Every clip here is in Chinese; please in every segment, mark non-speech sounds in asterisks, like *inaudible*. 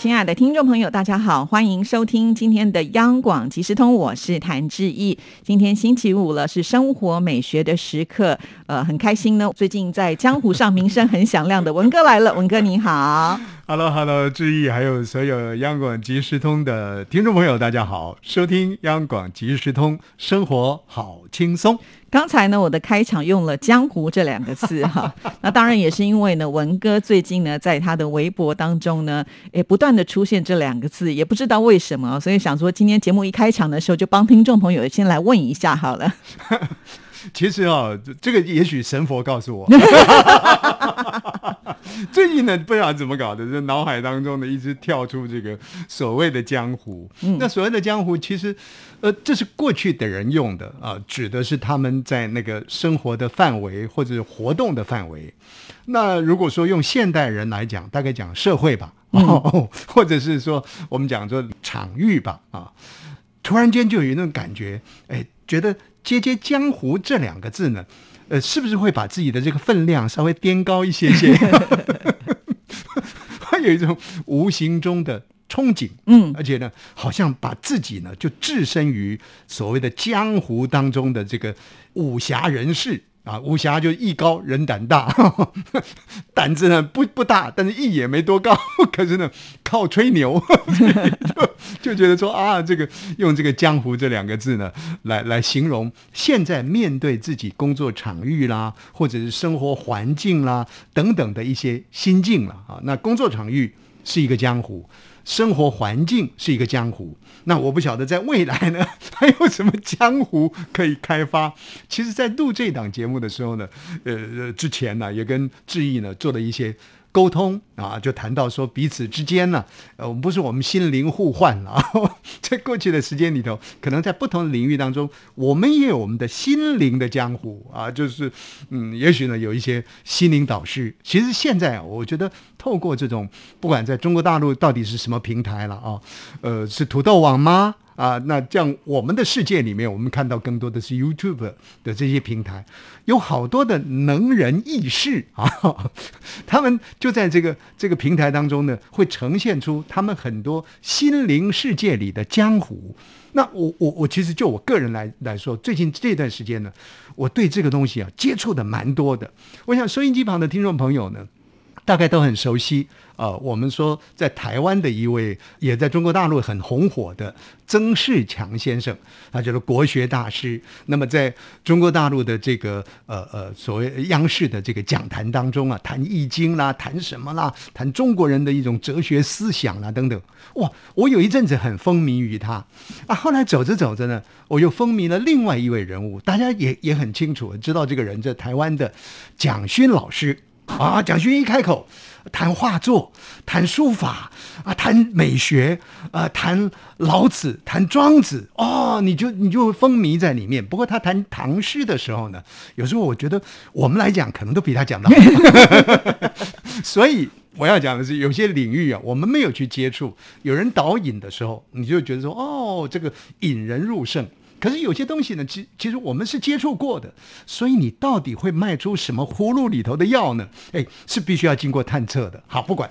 亲爱的听众朋友，大家好，欢迎收听今天的央广即时通，我是谭志毅。今天星期五了，是生活美学的时刻，呃，很开心呢。最近在江湖上名声很响亮的文哥来了，文哥你好。Hello，Hello，志毅，还有所有央广即时通的听众朋友，大家好，收听央广即时通，生活好轻松。刚才呢，我的开场用了“江湖”这两个字哈，*laughs* 那当然也是因为呢，文哥最近呢，在他的微博当中呢，也不断的出现这两个字，也不知道为什么，所以想说今天节目一开场的时候，就帮听众朋友先来问一下好了。*laughs* 其实啊，这个也许神佛告诉我。*laughs* *laughs* 最近呢，不知道怎么搞的，这脑海当中呢一直跳出这个所谓的江湖。那所谓的江湖，其实呃，这是过去的人用的啊，指的是他们在那个生活的范围或者活动的范围。那如果说用现代人来讲，大概讲社会吧，*laughs* 或者是说我们讲说场域吧，啊，突然间就有一种感觉，哎，觉得。接接江湖这两个字呢，呃，是不是会把自己的这个分量稍微颠高一些些？*laughs* 他有一种无形中的憧憬，嗯，而且呢，好像把自己呢就置身于所谓的江湖当中的这个武侠人士。啊，武侠就艺高人胆大，*laughs* 胆子呢不不大，但是艺也没多高，可是呢靠吹牛，*laughs* 就就觉得说啊，这个用这个江湖这两个字呢，来来形容现在面对自己工作场域啦，或者是生活环境啦等等的一些心境了啊。那工作场域是一个江湖。生活环境是一个江湖，那我不晓得在未来呢 *laughs* 还有什么江湖可以开发。其实，在录这档节目的时候呢，呃，之前呢也跟志毅呢做了一些。沟通啊，就谈到说彼此之间呢，呃，我们不是我们心灵互换了。*laughs* 在过去的时间里头，可能在不同的领域当中，我们也有我们的心灵的江湖啊，就是嗯，也许呢有一些心灵导师。其实现在，我觉得透过这种，不管在中国大陆到底是什么平台了啊，呃，是土豆网吗？啊，那这样我们的世界里面，我们看到更多的是 YouTube 的这些平台，有好多的能人异士啊，*laughs* 他们就在这个这个平台当中呢，会呈现出他们很多心灵世界里的江湖。那我我我其实就我个人来来说，最近这段时间呢，我对这个东西啊接触的蛮多的。我想收音机旁的听众朋友呢，大概都很熟悉。呃，我们说在台湾的一位，也在中国大陆很红火的曾仕强先生，他就是国学大师。那么在中国大陆的这个呃呃所谓央视的这个讲坛当中啊，谈易经啦，谈什么啦，谈中国人的一种哲学思想啦等等。哇，我有一阵子很风靡于他啊，后来走着走着呢，我又风靡了另外一位人物，大家也也很清楚知道这个人，这台湾的蒋勋老师啊，蒋勋一开口。谈画作，谈书法啊，谈美学啊，谈老子，谈庄子哦，你就你就风靡在里面。不过他谈唐诗的时候呢，有时候我觉得我们来讲可能都比他讲的好。*laughs* 所以我要讲的是，有些领域啊，我们没有去接触，有人导引的时候，你就觉得说哦，这个引人入胜。可是有些东西呢，其其实我们是接触过的，所以你到底会卖出什么葫芦里头的药呢？哎，是必须要经过探测的。好，不管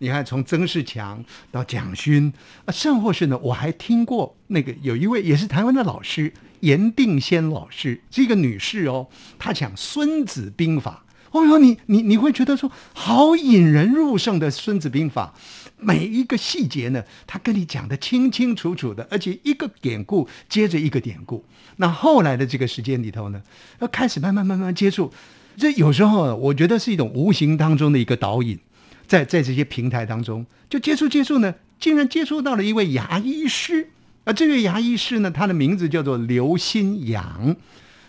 你看从曾仕强到蒋勋啊，甚或是呢，我还听过那个有一位也是台湾的老师严定先老师，这个女士哦，她讲《孙子兵法》，哦哟，你你你会觉得说好引人入胜的《孙子兵法》。每一个细节呢，他跟你讲的清清楚楚的，而且一个典故接着一个典故。那后来的这个时间里头呢，要开始慢慢慢慢接触，这有时候我觉得是一种无形当中的一个导引，在在这些平台当中就接触接触呢，竟然接触到了一位牙医师啊，这位牙医师呢，他的名字叫做刘新阳，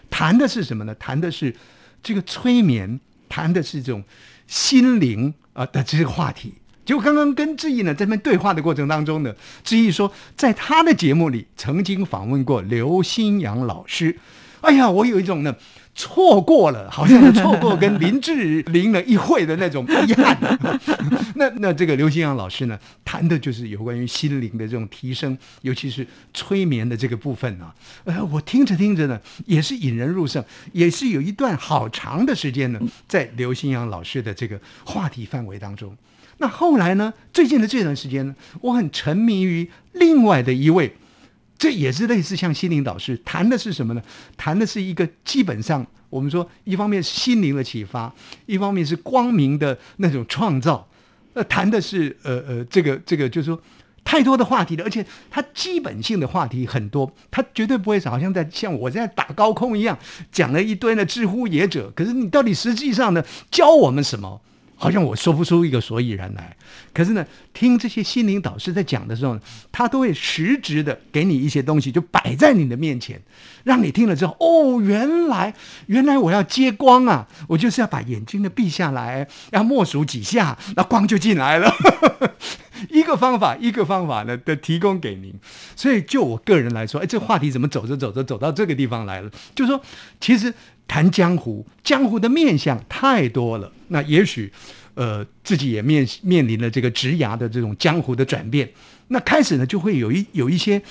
谈的是什么呢？谈的是这个催眠，谈的是这种心灵啊的这个话题。就刚刚跟志毅呢在那边对话的过程当中呢，志毅说，在他的节目里曾经访问过刘新阳老师。哎呀，我有一种呢错过了，好像错过跟林志玲的一会的那种遗憾。*laughs* 那那这个刘新阳老师呢，谈的就是有关于心灵的这种提升，尤其是催眠的这个部分啊。呃，我听着听着呢，也是引人入胜，也是有一段好长的时间呢，在刘新阳老师的这个话题范围当中。那后来呢，最近的这段时间呢，我很沉迷于另外的一位。这也是类似像心灵导师谈的是什么呢？谈的是一个基本上我们说，一方面是心灵的启发，一方面是光明的那种创造。呃，谈的是呃呃，这个这个就是说太多的话题了，而且它基本性的话题很多，它绝对不会是好像在像我在打高空一样讲了一堆的知乎野者。可是你到底实际上呢，教我们什么？好像我说不出一个所以然来，可是呢，听这些心灵导师在讲的时候，他都会实质的给你一些东西，就摆在你的面前，让你听了之后，哦，原来原来我要接光啊，我就是要把眼睛的闭下来，要默数几下，那光就进来了。*laughs* 一个方法，一个方法呢的提供给您。所以就我个人来说，哎，这话题怎么走着走着走到这个地方来了？就说，其实。谈江湖，江湖的面相太多了。那也许，呃，自己也面面临了这个职涯的这种江湖的转变。那开始呢，就会有一有一些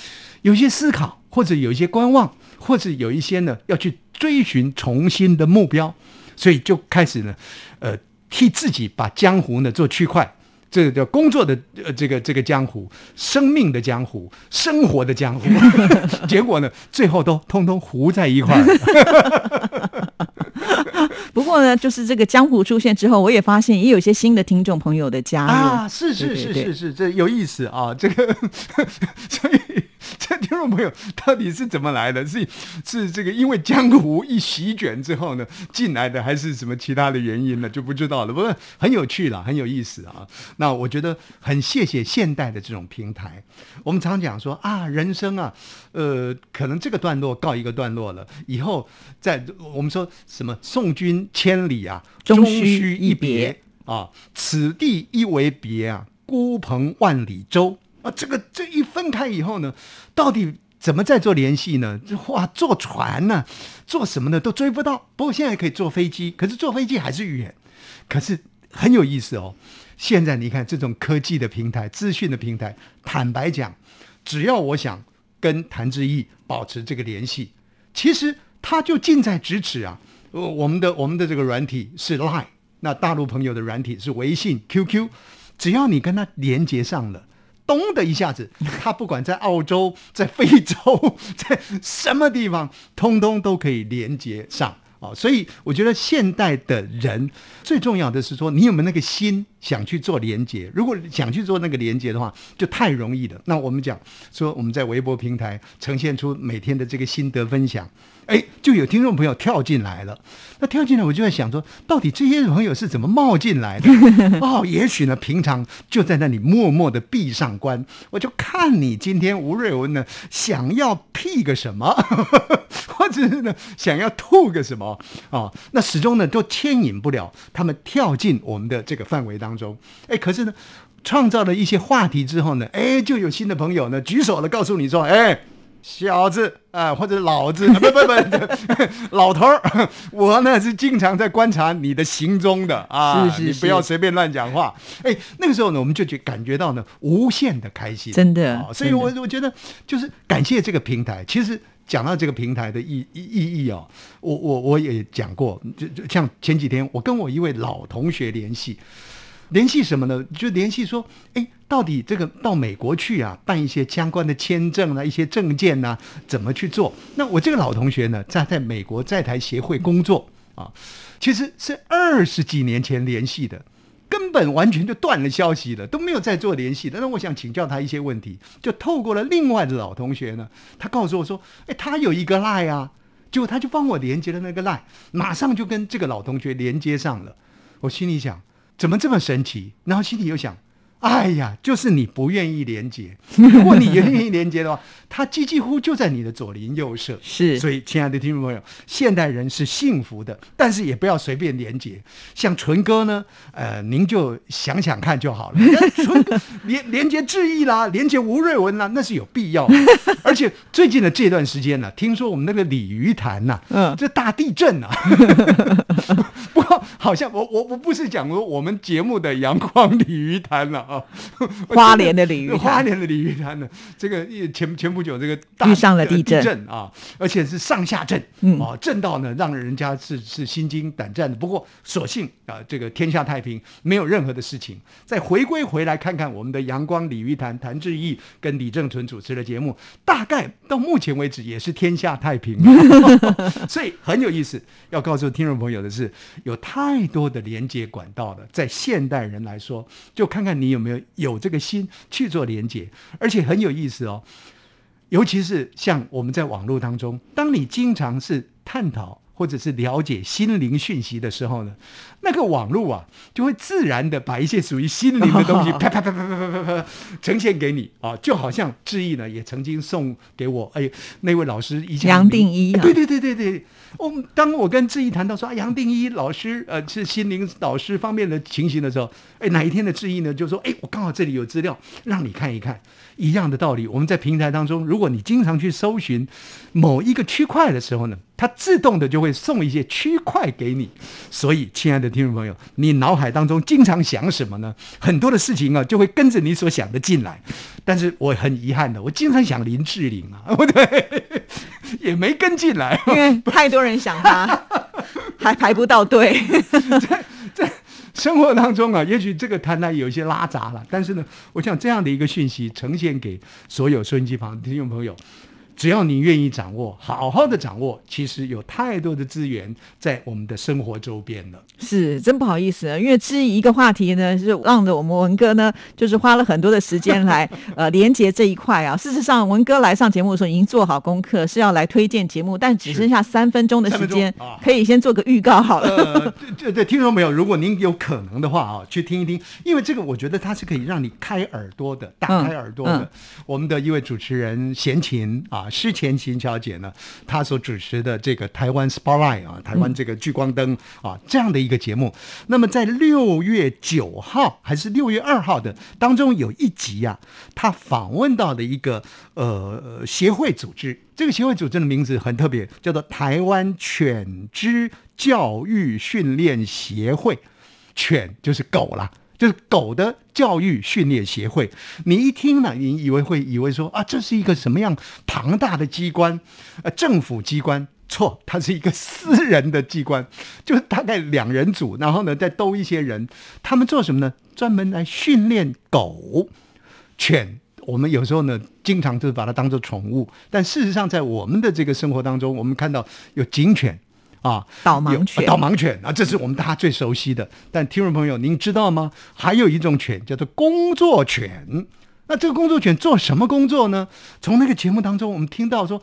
有一些思考，或者有一些观望，或者有一些呢要去追寻重新的目标。所以就开始呢，呃，替自己把江湖呢做区块。这个叫工作的呃，这个这个江湖，生命的江湖，生活的江湖，*laughs* 结果呢，最后都通通糊在一块儿。*laughs* 不过呢，就是这个江湖出现之后，我也发现也有一些新的听众朋友的加入啊，是是是是是，这有意思啊，这个 *laughs* 所以。*laughs* 这听众朋友到底是怎么来的？是是这个因为江湖一席卷之后呢进来的，还是什么其他的原因呢？就不知道了。不过很有趣了，很有意思啊。那我觉得很谢谢现代的这种平台。我们常讲说啊，人生啊，呃，可能这个段落告一个段落了，以后在我们说什么“送君千里啊，终须一别啊，此地一为别啊，孤蓬万里舟。”啊，这个这一分开以后呢，到底怎么再做联系呢？哇，坐船呢，坐什么呢都追不到。不过现在可以坐飞机，可是坐飞机还是远。可是很有意思哦。现在你看这种科技的平台、资讯的平台，坦白讲，只要我想跟谭志毅保持这个联系，其实他就近在咫尺啊。我们的我们的这个软体是 Line，那大陆朋友的软体是微信、QQ，只要你跟他连接上了。咚的一下子，*laughs* 他不管在澳洲、*laughs* 在非洲、*laughs* 在什么地方，通通都可以连接上啊！所以我觉得现代的人最重要的是说，你有没有那个心想去做连接？如果想去做那个连接的话，就太容易了。那我们讲说，我们在微博平台呈现出每天的这个心得分享。哎，就有听众朋友跳进来了。那跳进来，我就在想说，到底这些朋友是怎么冒进来的？*laughs* 哦，也许呢，平常就在那里默默的闭上关，我就看你今天吴瑞文呢，想要屁个什么，*laughs* 或者是呢，想要吐个什么啊？那始终呢，都牵引不了他们跳进我们的这个范围当中。哎，可是呢，创造了一些话题之后呢，哎，就有新的朋友呢举手了，告诉你说，哎。小子啊，或者老子，不不不，老头儿，我呢是经常在观察你的行踪的啊，是是，你不要随便乱讲话。哎，那个时候呢，我们就觉感觉到呢无限的开心，真的。所以我我觉得就是感谢这个平台。其实讲到这个平台的意意意义哦，我我我也讲过，就就像前几天我跟我一位老同学联系。联系什么呢？就联系说，哎，到底这个到美国去啊，办一些相关的签证啊，一些证件呐，怎么去做？那我这个老同学呢，在在美国在台协会工作啊，其实是二十几年前联系的，根本完全就断了消息了，都没有再做联系的。那我想请教他一些问题，就透过了另外的老同学呢，他告诉我说，哎，他有一个赖啊，结果他就帮我连接了那个赖，马上就跟这个老同学连接上了。我心里想。怎么这么神奇？然后心里又想，哎呀，就是你不愿意连接。*laughs* 如果你愿意连接的话，它几几乎就在你的左邻右舍。是，所以亲爱的听众朋友，现代人是幸福的，但是也不要随便连接。像纯哥呢，呃，您就想想看就好了。*laughs* 纯哥连连接志毅啦，连接吴瑞文啦，那是有必要。*laughs* 而且最近的这段时间呢，听说我们那个鲤鱼潭呐，嗯，这大地震啊。不过好像我我我不是讲过我们节目的阳光鲤鱼潭了啊。花莲的鲤鱼，花莲的鲤鱼潭呢？这个前前不久，这个遇上了地震啊，而且是上下震，啊，震到呢，让人家是是心惊胆战的。不过所幸啊，这个天下太平，没有任何的事情。再回归回来看看我们的阳光鲤鱼潭，谭志毅跟李正淳主持的节目，大概到目前为止也是天下太平，*laughs* 所以很有意思。要告诉听众朋友的是，有太多的连接管道了，在现代人来说，就看看你有没有有这个心去做连接，而且很有意思哦。尤其是像我们在网络当中，当你经常是探讨。或者是了解心灵讯息的时候呢，那个网络啊，就会自然的把一些属于心灵的东西 *laughs* 啪啪啪啪啪啪啪啪呈现给你啊，就好像志毅呢也曾经送给我，哎，那位老师以前杨定一、对对对对对，我当我跟志毅谈到说啊，杨定一老师呃是心灵导师方面的情形的时候，哎，哪一天的志毅呢就说，哎，我刚好这里有资料让你看一看，一样的道理，我们在平台当中，如果你经常去搜寻某一个区块的时候呢。它自动的就会送一些区块给你，所以，亲爱的听众朋友，你脑海当中经常想什么呢？很多的事情啊，就会跟着你所想的进来。但是我很遗憾的，我经常想林志玲啊，不 *laughs* 对，也没跟进来，因为太多人想他，*laughs* 还排不到队。*laughs* 在在生活当中啊，也许这个谈谈有一些拉杂了，但是呢，我想这样的一个讯息呈现给所有收音机旁的听众朋友。只要你愿意掌握，好好的掌握，其实有太多的资源在我们的生活周边了。是，真不好意思，因为质疑一个话题呢，是让着我们文哥呢，就是花了很多的时间来 *laughs* 呃连接这一块啊。事实上，文哥来上节目的时候已经做好功课，是要来推荐节目，但只剩下三分钟的时间，可以先做个预告好了。呃，*laughs* 这这听说没有？如果您有可能的话啊，去听一听，因为这个我觉得它是可以让你开耳朵的，打开耳朵的。我们的一位主持人贤琴啊。施前琴小姐呢，她所主持的这个台湾 Spotlight 啊，台湾这个聚光灯啊，这样的一个节目。那么在六月九号还是六月二号的当中，有一集啊，她访问到的一个呃协会组织，这个协会组织的名字很特别，叫做台湾犬只教育训练协会，犬就是狗啦。就是狗的教育训练协会，你一听呢，你以为会以为说啊，这是一个什么样庞大的机关？呃，政府机关？错，它是一个私人的机关，就大概两人组，然后呢再兜一些人，他们做什么呢？专门来训练狗、犬。我们有时候呢，经常就是把它当做宠物，但事实上在我们的这个生活当中，我们看到有警犬。啊，导盲犬，导盲犬啊，这是我们大家最熟悉的。但听众朋友，您知道吗？还有一种犬叫做工作犬。那这个工作犬做什么工作呢？从那个节目当中，我们听到说，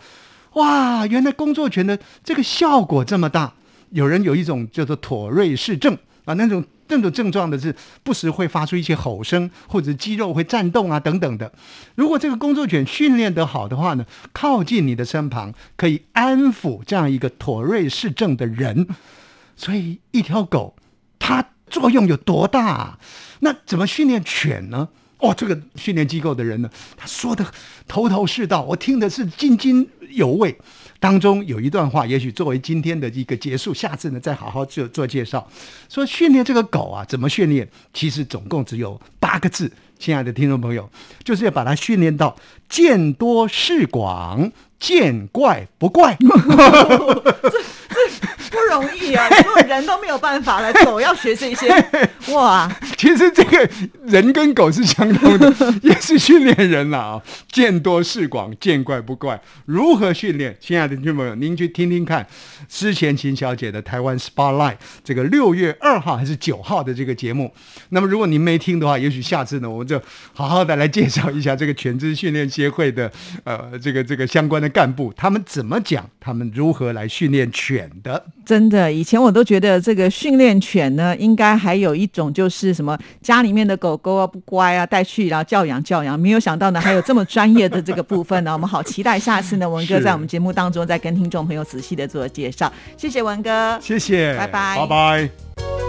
哇，原来工作犬的这个效果这么大。有人有一种叫做妥瑞氏症啊，那种。这种症状的是不时会发出一些吼声，或者肌肉会颤动啊等等的。如果这个工作犬训练得好的话呢，靠近你的身旁，可以安抚这样一个妥瑞氏症的人。所以一条狗它作用有多大？那怎么训练犬呢？哦，这个训练机构的人呢，他说的头头是道，我听的是津津有味。当中有一段话，也许作为今天的一个结束，下次呢再好好做做介绍。说训练这个狗啊，怎么训练？其实总共只有八个字，亲爱的听众朋友，就是要把它训练到见多识广，见怪不怪。*laughs* 不容易啊！所有人都没有办法了，狗要学这些哇！*laughs* 其实这个人跟狗是相通的，也是训练人了啊。见多识广，见怪不怪。如何训练？亲爱的听众朋友，您去听听看之前琴小姐的台湾 Spotlight 这个六月二号还是九号的这个节目。那么如果您没听的话，也许下次呢，我们就好好的来介绍一下这个犬只训练协会的呃这个这个相关的干部，他们怎么讲，他们如何来训练犬的。真真的，以前我都觉得这个训练犬呢，应该还有一种就是什么家里面的狗狗啊不乖啊，带去然后教养教养。没有想到呢，还有这么专业的这个部分呢。我们好期待下次呢，文哥在我们节目当中再跟听众朋友仔细的做介绍。谢谢文哥，谢谢，拜拜，拜拜。